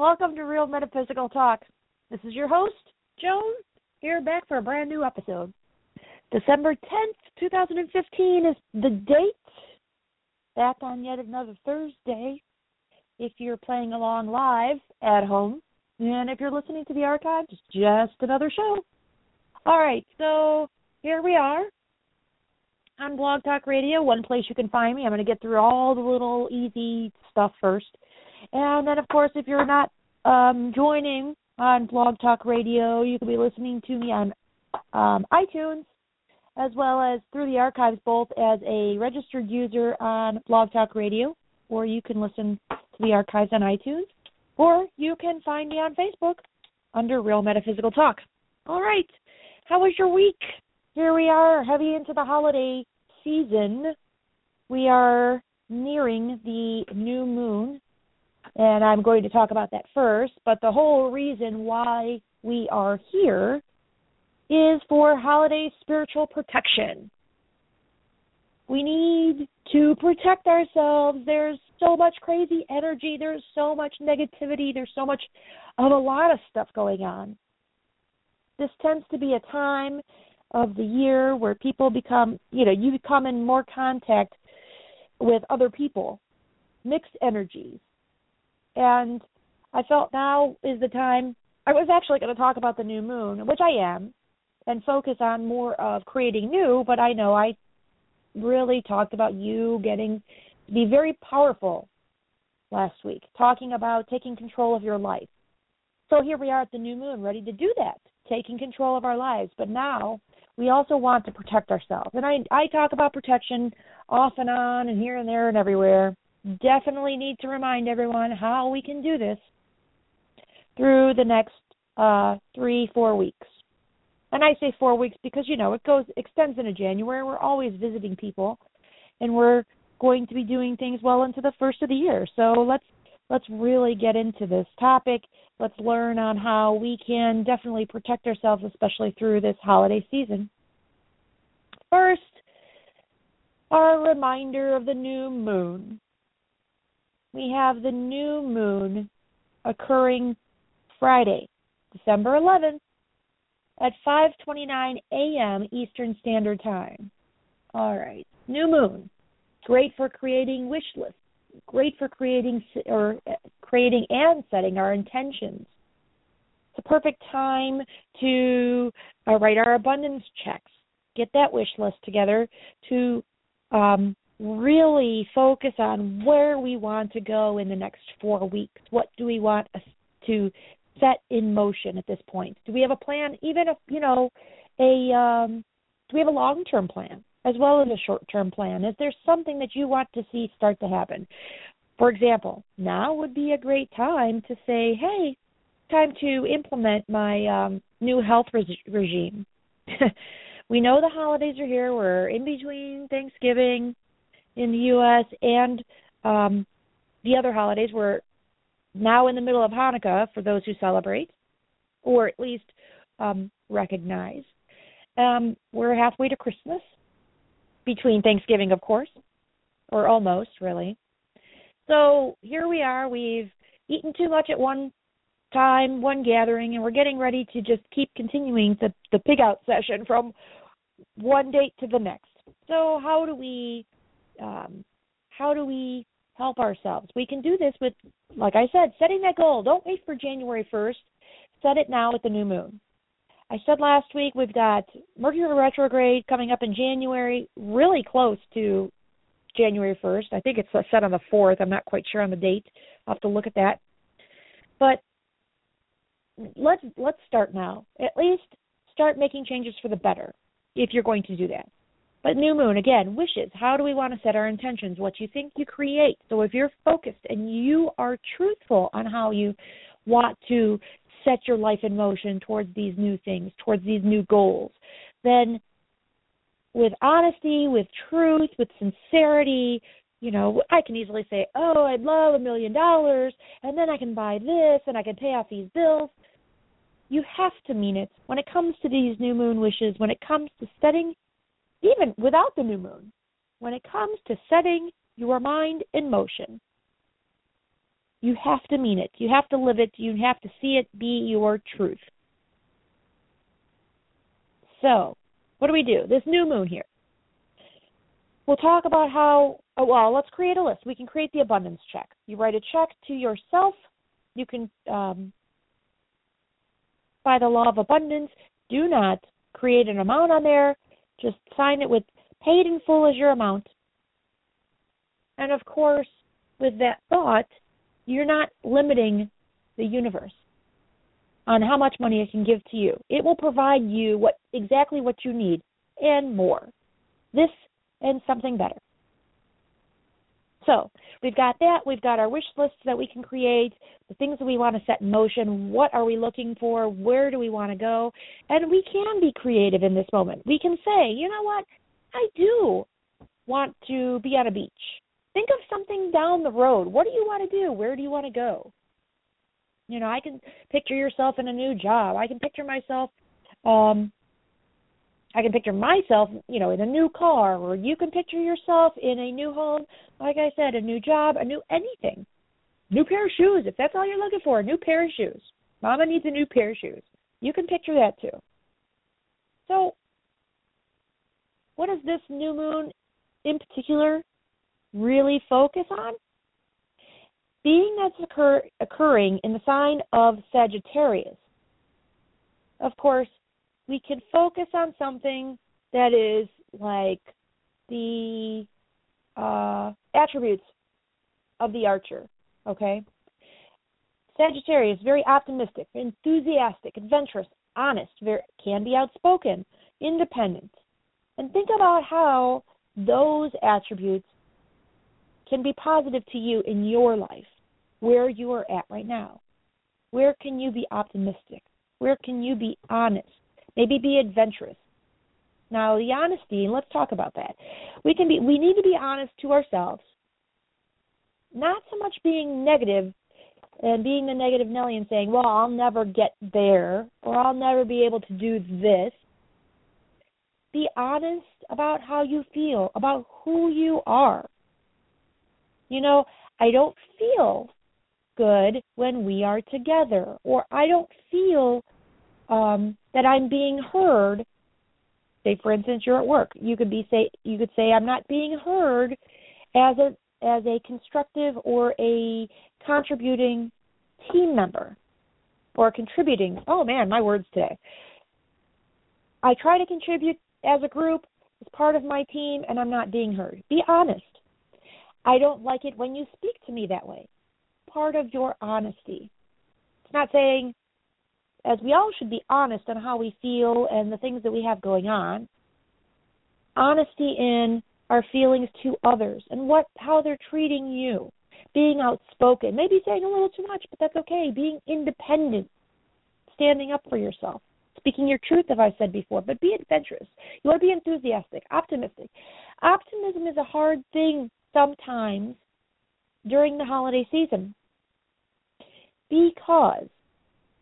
Welcome to Real Metaphysical Talk. This is your host, Joan, here back for a brand new episode. December 10th, 2015 is the date. Back on yet another Thursday if you're playing along live at home. And if you're listening to the archive, it's just another show. All right, so here we are on Blog Talk Radio, one place you can find me. I'm going to get through all the little easy stuff first. And then, of course, if you're not um, joining on Blog Talk Radio, you can be listening to me on um, iTunes as well as through the archives, both as a registered user on Blog Talk Radio, or you can listen to the archives on iTunes, or you can find me on Facebook under Real Metaphysical Talk. All right. How was your week? Here we are, heavy into the holiday season. We are nearing the new moon, and I'm going to talk about that first. But the whole reason why we are here is for holiday spiritual protection. We need to protect ourselves. There's so much crazy energy, there's so much negativity, there's so much of a lot of stuff going on. This tends to be a time of the year where people become, you know, you become in more contact with other people, mixed energies. And I felt now is the time. I was actually going to talk about the new moon, which I am, and focus on more of creating new, but I know I really talked about you getting to be very powerful last week, talking about taking control of your life. So here we are at the new moon, ready to do that, taking control of our lives. But now we also want to protect ourselves. And I I talk about protection off and on and here and there and everywhere. Definitely need to remind everyone how we can do this through the next uh, three, four weeks. And I say four weeks because you know it goes extends into January. We're always visiting people, and we're going to be doing things well into the first of the year. So let's let's really get into this topic. Let's learn on how we can definitely protect ourselves, especially through this holiday season. First, our reminder of the new moon. We have the new moon occurring Friday, December 11th at 5:29 a.m. Eastern Standard Time. All right. New moon. Great for creating wish lists. Great for creating or uh, creating and setting our intentions. It's a perfect time to uh, write our abundance checks. Get that wish list together to um, really focus on where we want to go in the next four weeks. What do we want to set in motion at this point? Do we have a plan, even if you know a um, do we have a long term plan as well as a short term plan? Is there something that you want to see start to happen? For example, now would be a great time to say, "Hey, time to implement my um, new health re- regime." we know the holidays are here. We're in between Thanksgiving in the U.S. and um, the other holidays. We're now in the middle of Hanukkah for those who celebrate, or at least um, recognize. Um, we're halfway to Christmas, between Thanksgiving, of course, or almost, really. So here we are. We've eaten too much at one time, one gathering, and we're getting ready to just keep continuing the, the pig out session from one date to the next. So how do we um, how do we help ourselves. We can do this with, like I said, setting that goal. Don't wait for January 1st. Set it now with the new moon. I said last week we've got Mercury retrograde coming up in January, really close to January 1st. I think it's set on the 4th. I'm not quite sure on the date. I'll have to look at that. But let's let's start now. At least start making changes for the better if you're going to do that. But new moon, again, wishes. How do we want to set our intentions? What you think you create. So if you're focused and you are truthful on how you want to set your life in motion towards these new things, towards these new goals, then with honesty, with truth, with sincerity, you know, I can easily say, "Oh, I'd love a million dollars, and then I can buy this, and I can pay off these bills." You have to mean it when it comes to these new moon wishes. When it comes to setting, even without the new moon, when it comes to setting your mind in motion, you have to mean it. You have to live it. You have to see it be your truth. So, what do we do? This new moon here. We'll talk about how, oh, well, let's create a list. We can create the abundance check. You write a check to yourself. You can, um, by the law of abundance, do not create an amount on there. Just sign it with paid in full as your amount. And of course, with that thought, you're not limiting the universe on how much money it can give to you. It will provide you what exactly what you need and more. This and something better. So we've got that. We've got our wish lists that we can create, the things that we want to set in motion. What are we looking for? Where do we want to go? And we can be creative in this moment. We can say, you know what? I do want to be on a beach. Think of something down the road. What do you want to do? Where do you want to go? You know, I can picture yourself in a new job. I can picture myself um I can picture myself, you know, in a new car, or you can picture yourself in a new home, like I said, a new job, a new anything. New pair of shoes, if that's all you're looking for, a new pair of shoes. Mama needs a new pair of shoes. You can picture that too. So, what does this new moon in particular really focus on? Being that's occur- occurring in the sign of Sagittarius. Of course, we can focus on something that is like the uh, attributes of the archer. Okay? Sagittarius, very optimistic, enthusiastic, adventurous, honest, very, can be outspoken, independent. And think about how those attributes can be positive to you in your life, where you are at right now. Where can you be optimistic? Where can you be honest? Maybe be adventurous. Now, the honesty, and let's talk about that. We can be we need to be honest to ourselves. Not so much being negative and being the negative Nelly and saying, "Well, I'll never get there," or "I'll never be able to do this." Be honest about how you feel, about who you are. You know, I don't feel good when we are together, or I don't feel um, that I'm being heard. Say, for instance, you're at work. You could be say you could say I'm not being heard as a as a constructive or a contributing team member or contributing. Oh man, my words today. I try to contribute as a group, as part of my team, and I'm not being heard. Be honest. I don't like it when you speak to me that way. Part of your honesty. It's not saying as we all should be honest on how we feel and the things that we have going on, honesty in our feelings to others and what how they're treating you, being outspoken, maybe saying a little too much, but that's okay. Being independent, standing up for yourself, speaking your truth, as I said before, but be adventurous. You want to be enthusiastic, optimistic. Optimism is a hard thing sometimes during the holiday season because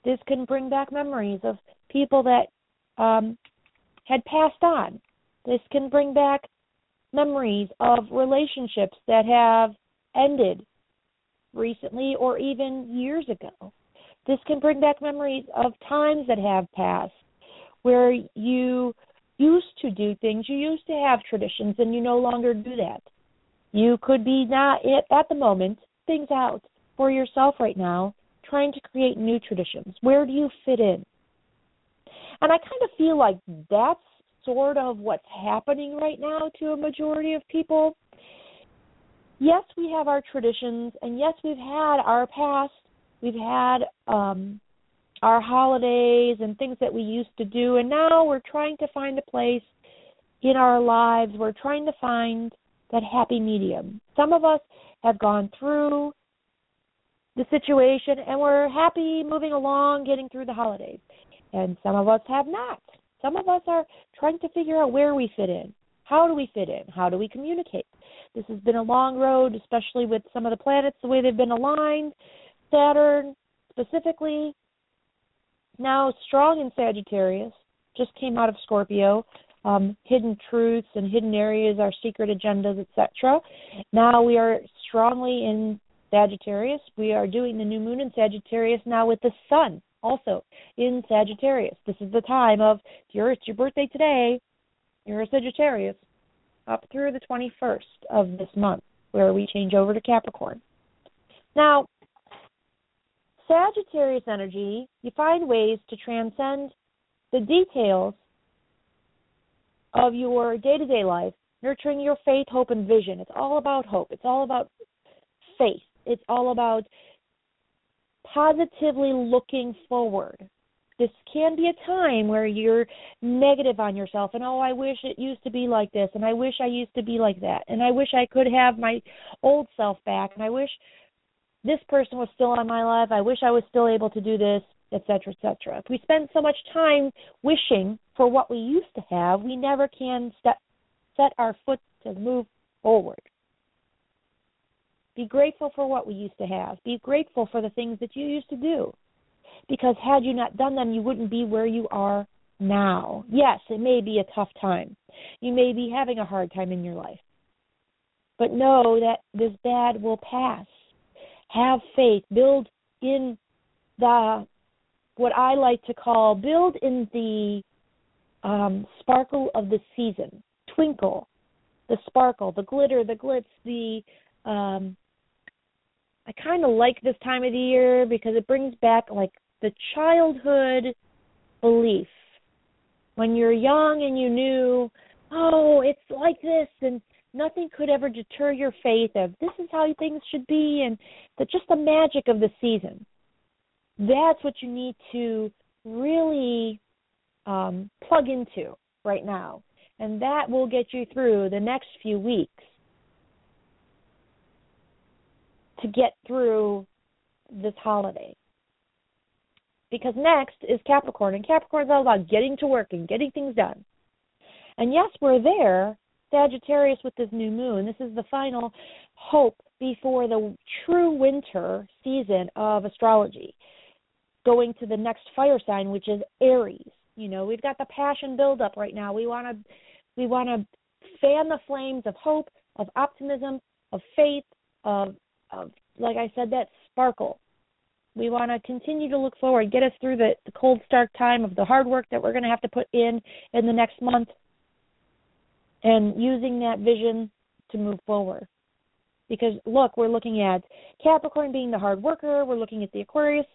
this can bring back memories of people that um, had passed on. This can bring back memories of relationships that have ended recently or even years ago. This can bring back memories of times that have passed where you used to do things, you used to have traditions, and you no longer do that. You could be not at the moment things out for yourself right now trying to create new traditions. Where do you fit in? And I kind of feel like that's sort of what's happening right now to a majority of people. Yes, we have our traditions, and yes, we've had our past. We've had um, our holidays and things that we used to do, and now we're trying to find a place in our lives, we're trying to find that happy medium. Some of us have gone through the situation and we're happy moving along, getting through the holidays. And some of us have not. Some of us are trying to figure out where we fit in. How do we fit in? How do we communicate? This has been a long road, especially with some of the planets, the way they've been aligned. Saturn, specifically, now strong in Sagittarius, just came out of Scorpio. Um, hidden truths and hidden areas, our secret agendas, etc. Now we are strongly in Sagittarius. We are doing the new moon in Sagittarius now with the sun also in Sagittarius. This is the time of if you're it's your birthday today, you're a Sagittarius, up through the 21st of this month, where we change over to Capricorn. Now, Sagittarius energy, you find ways to transcend the details of your day to day life, nurturing your faith, hope, and vision. It's all about hope. It's all about faith. It's all about positively looking forward. This can be a time where you're negative on yourself and oh I wish it used to be like this and I wish I used to be like that and I wish I could have my old self back and I wish this person was still on my life. I wish I was still able to do this, etc., etc. If we spend so much time wishing for what we used to have, we never can step, set our foot to move forward. Be grateful for what we used to have. Be grateful for the things that you used to do. Because had you not done them, you wouldn't be where you are now. Yes, it may be a tough time. You may be having a hard time in your life. But know that this bad will pass. Have faith. Build in the what I like to call build in the um, sparkle of the season. Twinkle, the sparkle, the glitter, the glitz, the um, I kind of like this time of the year because it brings back like the childhood belief when you're young and you knew, oh, it's like this and nothing could ever deter your faith of this is how things should be and the just the magic of the season. That's what you need to really um, plug into right now, and that will get you through the next few weeks to get through this holiday. Because next is Capricorn, and Capricorn is all about getting to work and getting things done. And yes, we're there, Sagittarius with this new moon. This is the final hope before the true winter season of astrology, going to the next fire sign, which is Aries. You know, we've got the passion build up right now. We want to we want to fan the flames of hope, of optimism, of faith, of of like I said, that sparkle. We want to continue to look forward, get us through the, the cold, stark time of the hard work that we're going to have to put in in the next month, and using that vision to move forward. Because look, we're looking at Capricorn being the hard worker. We're looking at the Aquarius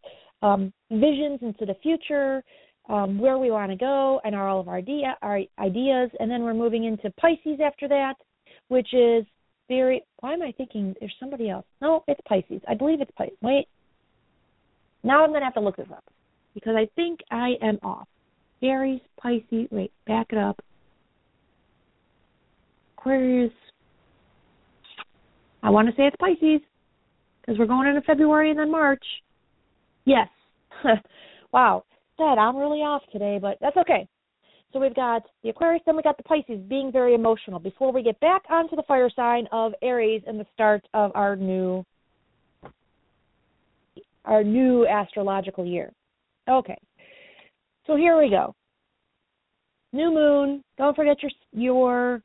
um, visions into the future, um, where we want to go, and all of our idea our ideas. And then we're moving into Pisces after that, which is very. Why am I thinking there's somebody else? No, it's Pisces. I believe it's Pisces. Wait. Now I'm going to have to look this up because I think I am off. Aries, Pisces. Wait, back it up. Aquarius. I want to say it's Pisces because we're going into February and then March. Yes. wow. Dad, I'm really off today, but that's okay. So we've got the Aquarius, then we got the Pisces being very emotional before we get back onto the fire sign of Aries and the start of our new our new astrological year. Okay. So here we go. New moon. Don't forget your your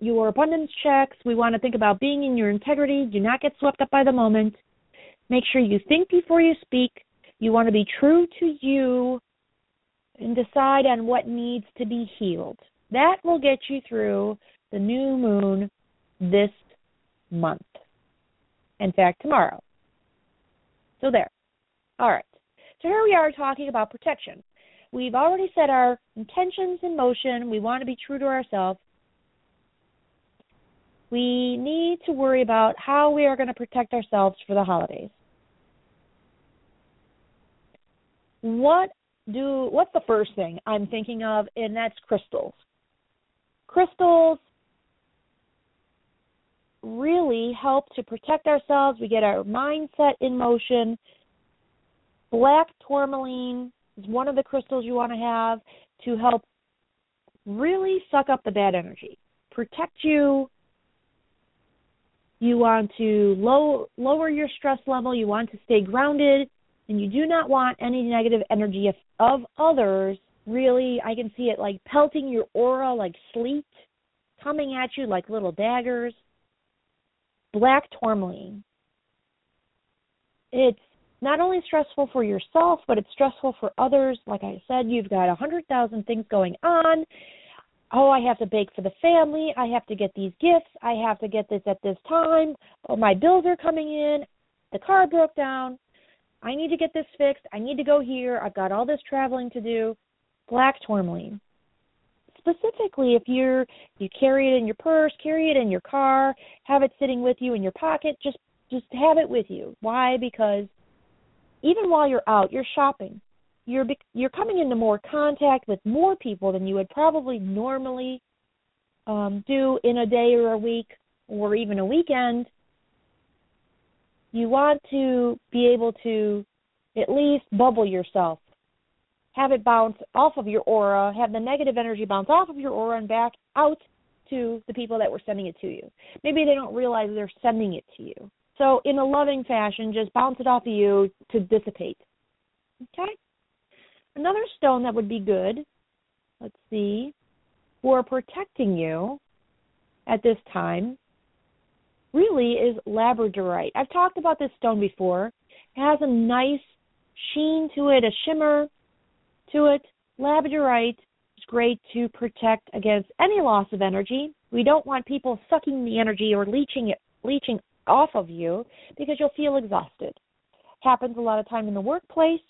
your abundance checks. We want to think about being in your integrity. Do not get swept up by the moment. Make sure you think before you speak. You want to be true to you and decide on what needs to be healed. That will get you through the new moon this month. In fact, tomorrow. So, there. All right. So, here we are talking about protection. We've already set our intentions in motion. We want to be true to ourselves. We need to worry about how we are going to protect ourselves for the holidays. What do what's the first thing I'm thinking of and that's crystals. Crystals really help to protect ourselves. We get our mindset in motion. Black tourmaline is one of the crystals you want to have to help really suck up the bad energy, protect you. You want to low, lower your stress level. You want to stay grounded, and you do not want any negative energy of, others. Really, I can see it like pelting your aura like sleet, coming at you like little daggers black tourmaline. It's not only stressful for yourself, but it's stressful for others. Like I said, you've got a hundred thousand things going on. Oh, I have to bake for the family. I have to get these gifts. I have to get this at this time. Oh, my bills are coming in. The car broke down. I need to get this fixed. I need to go here. I've got all this traveling to do. Black tourmaline specifically if you're you carry it in your purse, carry it in your car, have it sitting with you in your pocket, just just have it with you. Why? Because even while you're out, you're shopping. You're you're coming into more contact with more people than you would probably normally um, do in a day or a week or even a weekend. You want to be able to at least bubble yourself have it bounce off of your aura, have the negative energy bounce off of your aura and back out to the people that were sending it to you. Maybe they don't realize they're sending it to you. So, in a loving fashion, just bounce it off of you to dissipate. Okay? Another stone that would be good, let's see, for protecting you at this time really is labradorite. I've talked about this stone before. It has a nice sheen to it, a shimmer to it. Labradorite is great to protect against any loss of energy. We don't want people sucking the energy or leeching it, leeching off of you because you'll feel exhausted. Happens a lot of time in the workplace.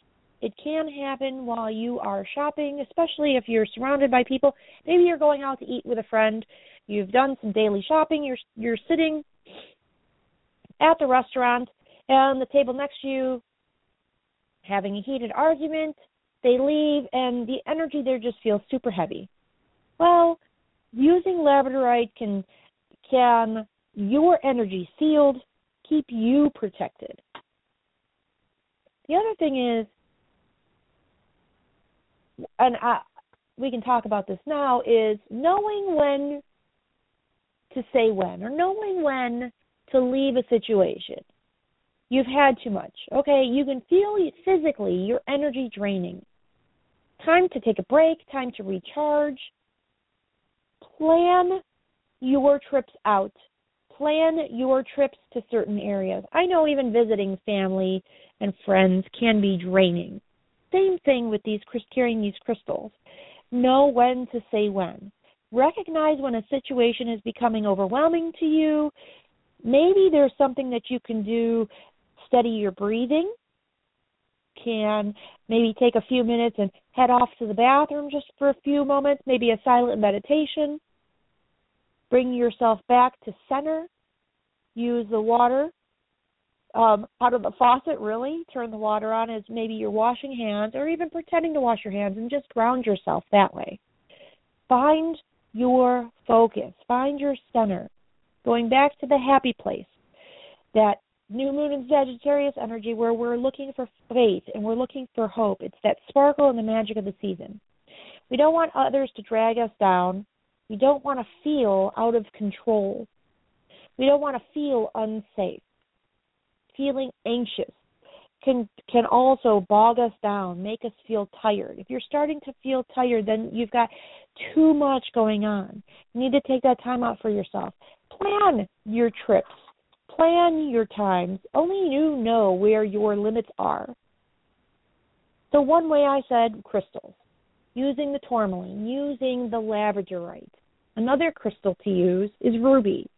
It can happen while you are shopping, especially if you're surrounded by people. Maybe you're going out to eat with a friend. You've done some daily shopping. You're you're sitting at the restaurant and the table next to you having a heated argument they leave and the energy there just feels super heavy. Well, using labradorite can can your energy sealed, keep you protected. The other thing is, and I, we can talk about this now, is knowing when to say when or knowing when to leave a situation. You've had too much. Okay, you can feel physically your energy draining time to take a break, time to recharge. Plan your trips out. Plan your trips to certain areas. I know even visiting family and friends can be draining. Same thing with these carrying these crystals. Know when to say when. Recognize when a situation is becoming overwhelming to you. Maybe there's something that you can do steady your breathing can maybe take a few minutes and head off to the bathroom just for a few moments, maybe a silent meditation. Bring yourself back to center. Use the water um, out of the faucet, really. Turn the water on as maybe you're washing hands or even pretending to wash your hands and just ground yourself that way. Find your focus, find your center. Going back to the happy place that new moon in Sagittarius energy where we're looking for faith and we're looking for hope. It's that sparkle and the magic of the season. We don't want others to drag us down. We don't want to feel out of control. We don't want to feel unsafe. Feeling anxious can can also bog us down, make us feel tired. If you're starting to feel tired, then you've got too much going on. You need to take that time out for yourself. Plan your trips Plan your times. Only you know where your limits are. So, one way I said crystals, using the tourmaline, using the labradorite. Another crystal to use is ruby.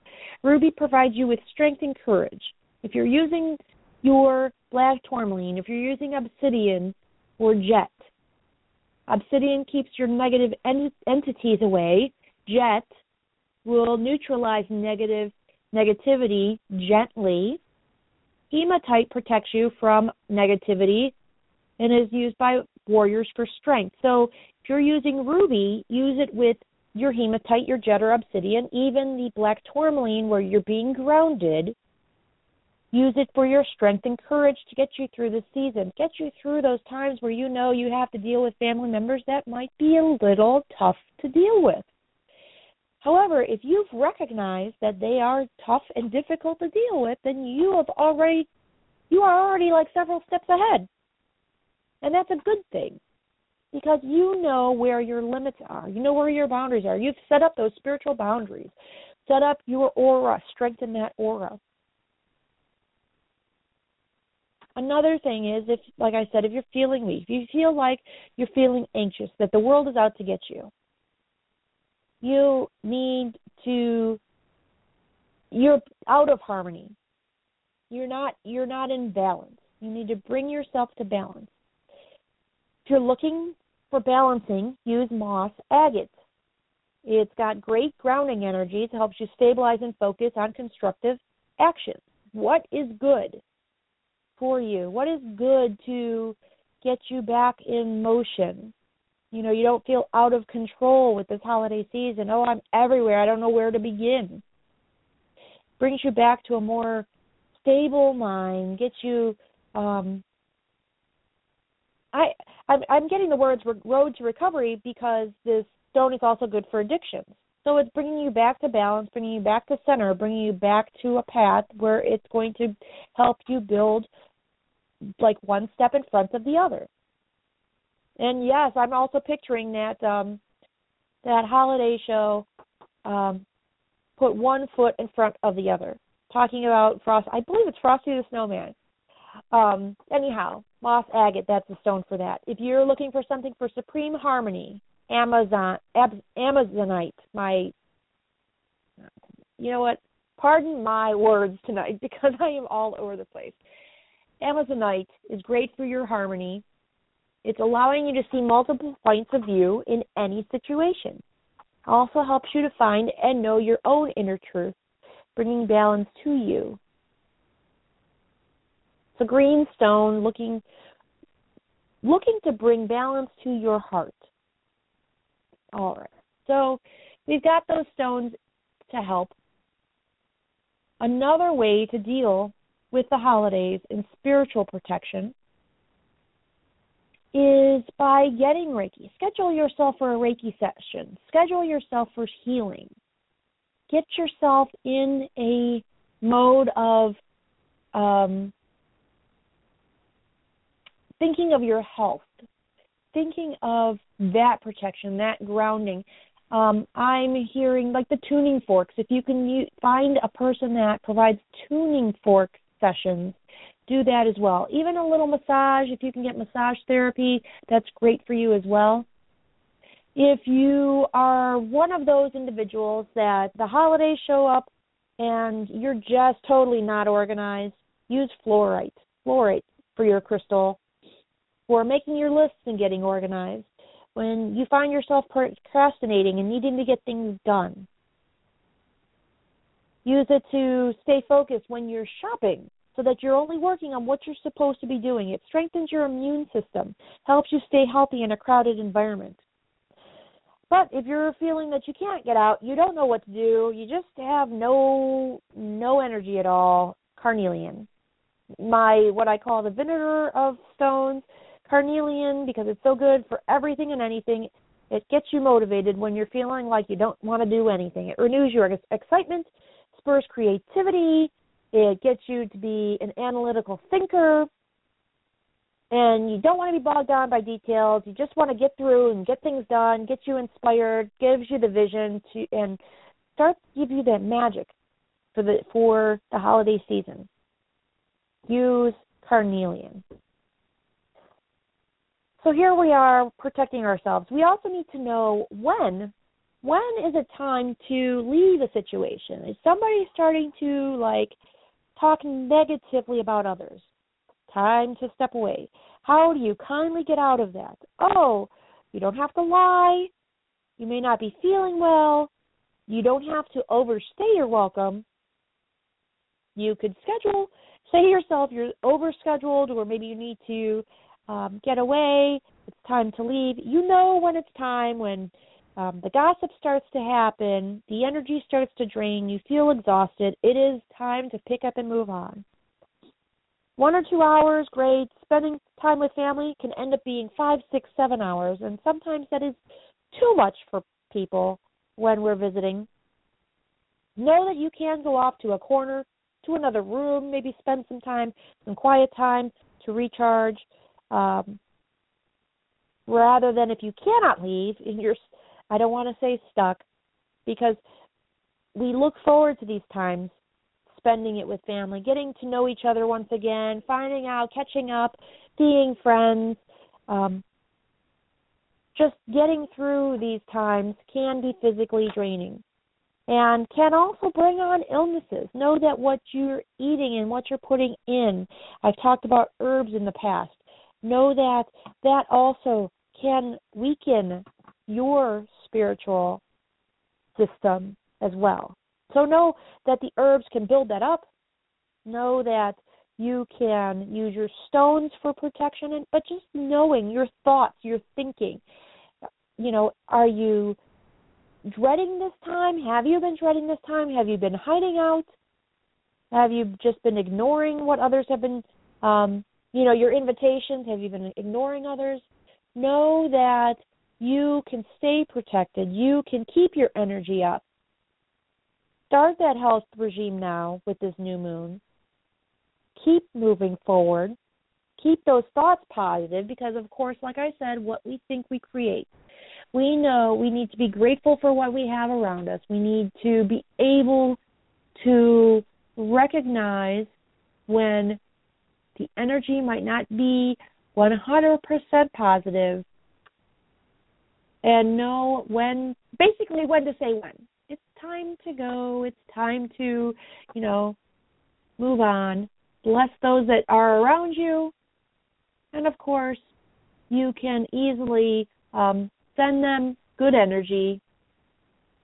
Ruby provides you with strength and courage. If you're using your black tourmaline, if you're using obsidian or jet, obsidian keeps your negative ent- entities away. Jet will neutralize negative negativity gently. Hematite protects you from negativity and is used by warriors for strength. So if you're using ruby, use it with your hematite, your jet or obsidian, even the black tourmaline where you're being grounded. Use it for your strength and courage to get you through the season, get you through those times where you know you have to deal with family members that might be a little tough to deal with. However, if you've recognized that they are tough and difficult to deal with, then you have already you are already like several steps ahead. And that's a good thing because you know where your limits are. You know where your boundaries are. You've set up those spiritual boundaries. Set up your aura, strengthen that aura. Another thing is if like I said, if you're feeling weak, if you feel like you're feeling anxious, that the world is out to get you, you need to you're out of harmony. You're not you're not in balance. You need to bring yourself to balance. If you're looking for balancing, use moss agate. It's got great grounding energies, helps you stabilize and focus on constructive actions. What is good for you? What is good to get you back in motion? You know, you don't feel out of control with this holiday season. Oh, I'm everywhere. I don't know where to begin. Brings you back to a more stable mind, gets you um I I'm, I'm getting the words road to recovery because this stone is also good for addictions. So it's bringing you back to balance, bringing you back to center, bringing you back to a path where it's going to help you build like one step in front of the other. And yes, I'm also picturing that um that holiday show um put one foot in front of the other. Talking about Frost I believe it's Frosty the Snowman. Um anyhow, moss agate, that's the stone for that. If you're looking for something for supreme harmony, Amazon Ab, Amazonite, my you know what? Pardon my words tonight because I am all over the place. Amazonite is great for your harmony. It's allowing you to see multiple points of view in any situation. It also helps you to find and know your own inner truth, bringing balance to you. A green stone looking looking to bring balance to your heart. All right. So we've got those stones to help. Another way to deal with the holidays in spiritual protection is by getting Reiki. Schedule yourself for a Reiki session. Schedule yourself for healing. Get yourself in a mode of um, thinking of your health, thinking of that protection, that grounding. Um, I'm hearing like the tuning forks. If you can u- find a person that provides tuning fork sessions, do that as well. Even a little massage, if you can get massage therapy, that's great for you as well. If you are one of those individuals that the holidays show up and you're just totally not organized, use fluorite. Fluorite for your crystal for making your lists and getting organized. When you find yourself procrastinating and needing to get things done, use it to stay focused when you're shopping so that you're only working on what you're supposed to be doing. It strengthens your immune system, helps you stay healthy in a crowded environment. But if you're feeling that you can't get out, you don't know what to do, you just have no no energy at all, carnelian. My what I call the vinegar of stones, carnelian because it's so good for everything and anything. It gets you motivated when you're feeling like you don't want to do anything. It renews your excitement, spurs creativity, it gets you to be an analytical thinker, and you don't want to be bogged down by details. You just want to get through and get things done, get you inspired, gives you the vision to and starts to give you that magic for the for the holiday season. Use carnelian. So here we are protecting ourselves. We also need to know when when is it time to leave a situation? Is somebody starting to like talk negatively about others. Time to step away. How do you kindly get out of that? Oh, you don't have to lie. You may not be feeling well. You don't have to overstay your welcome. You could schedule, say to yourself, you're overscheduled, or maybe you need to um, get away. It's time to leave. You know when it's time when um, the gossip starts to happen, the energy starts to drain, you feel exhausted. It is time to pick up and move on. One or two hours, great. Spending time with family can end up being five, six, seven hours, and sometimes that is too much for people when we're visiting. Know that you can go off to a corner, to another room, maybe spend some time, some quiet time to recharge. Um, rather than if you cannot leave and you're I don't want to say stuck because we look forward to these times spending it with family, getting to know each other once again, finding out, catching up, being friends. Um, just getting through these times can be physically draining and can also bring on illnesses. Know that what you're eating and what you're putting in, I've talked about herbs in the past. Know that that also can weaken your spiritual system as well. So know that the herbs can build that up. Know that you can use your stones for protection and but just knowing your thoughts, your thinking. You know, are you dreading this time? Have you been dreading this time? Have you been hiding out? Have you just been ignoring what others have been um, you know, your invitations? Have you been ignoring others? Know that you can stay protected. You can keep your energy up. Start that health regime now with this new moon. Keep moving forward. Keep those thoughts positive because, of course, like I said, what we think we create. We know we need to be grateful for what we have around us. We need to be able to recognize when the energy might not be 100% positive and know when basically when to say when. It's time to go. It's time to you know move on. Bless those that are around you. And of course you can easily um, send them good energy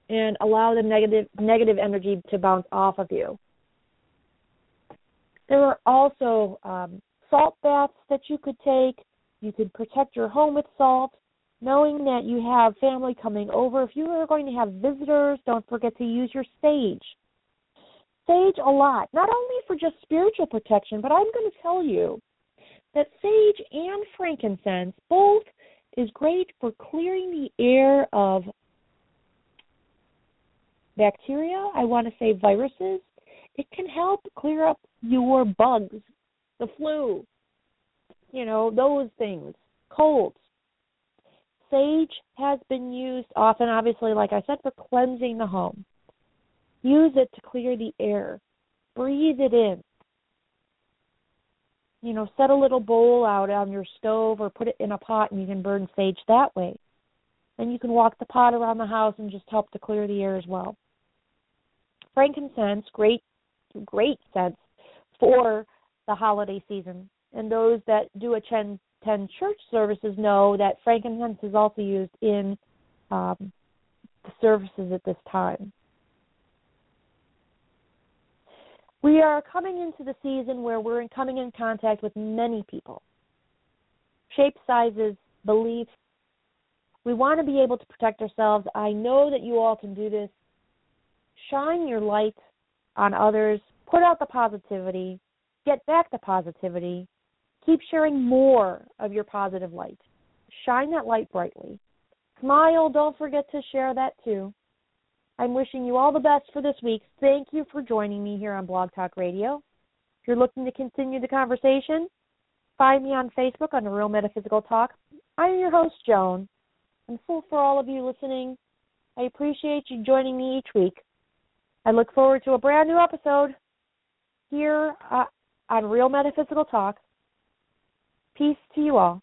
and allow the negative negative energy to bounce off of you. There are also um, salt baths that you could take. You could protect your home with salt knowing that you have family coming over. If you are going to have visitors, don't forget to use your sage. Sage a lot, not only for just spiritual protection, but I'm going to tell you that sage and frankincense both is great for clearing the air of bacteria, I want to say viruses. It can help clear up your bugs, the flu, you know, those things, colds sage has been used often, obviously, like I said, for cleansing the home. Use it to clear the air. Breathe it in. You know, set a little bowl out on your stove or put it in a pot and you can burn sage that way. And you can walk the pot around the house and just help to clear the air as well. Frankincense, great, great sense for the holiday season. And those that do attend attend church services know that frankincense is also used in um, the services at this time. We are coming into the season where we're coming in contact with many people, shape, sizes, beliefs. We want to be able to protect ourselves. I know that you all can do this. Shine your light on others, put out the positivity, get back the positivity, Keep sharing more of your positive light. Shine that light brightly. Smile, don't forget to share that too. I'm wishing you all the best for this week. Thank you for joining me here on Blog Talk Radio. If you're looking to continue the conversation, find me on Facebook under Real Metaphysical Talk. I'm your host, Joan. And so for all of you listening, I appreciate you joining me each week. I look forward to a brand new episode here uh, on Real Metaphysical Talk. Peace to you all.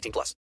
18 plus.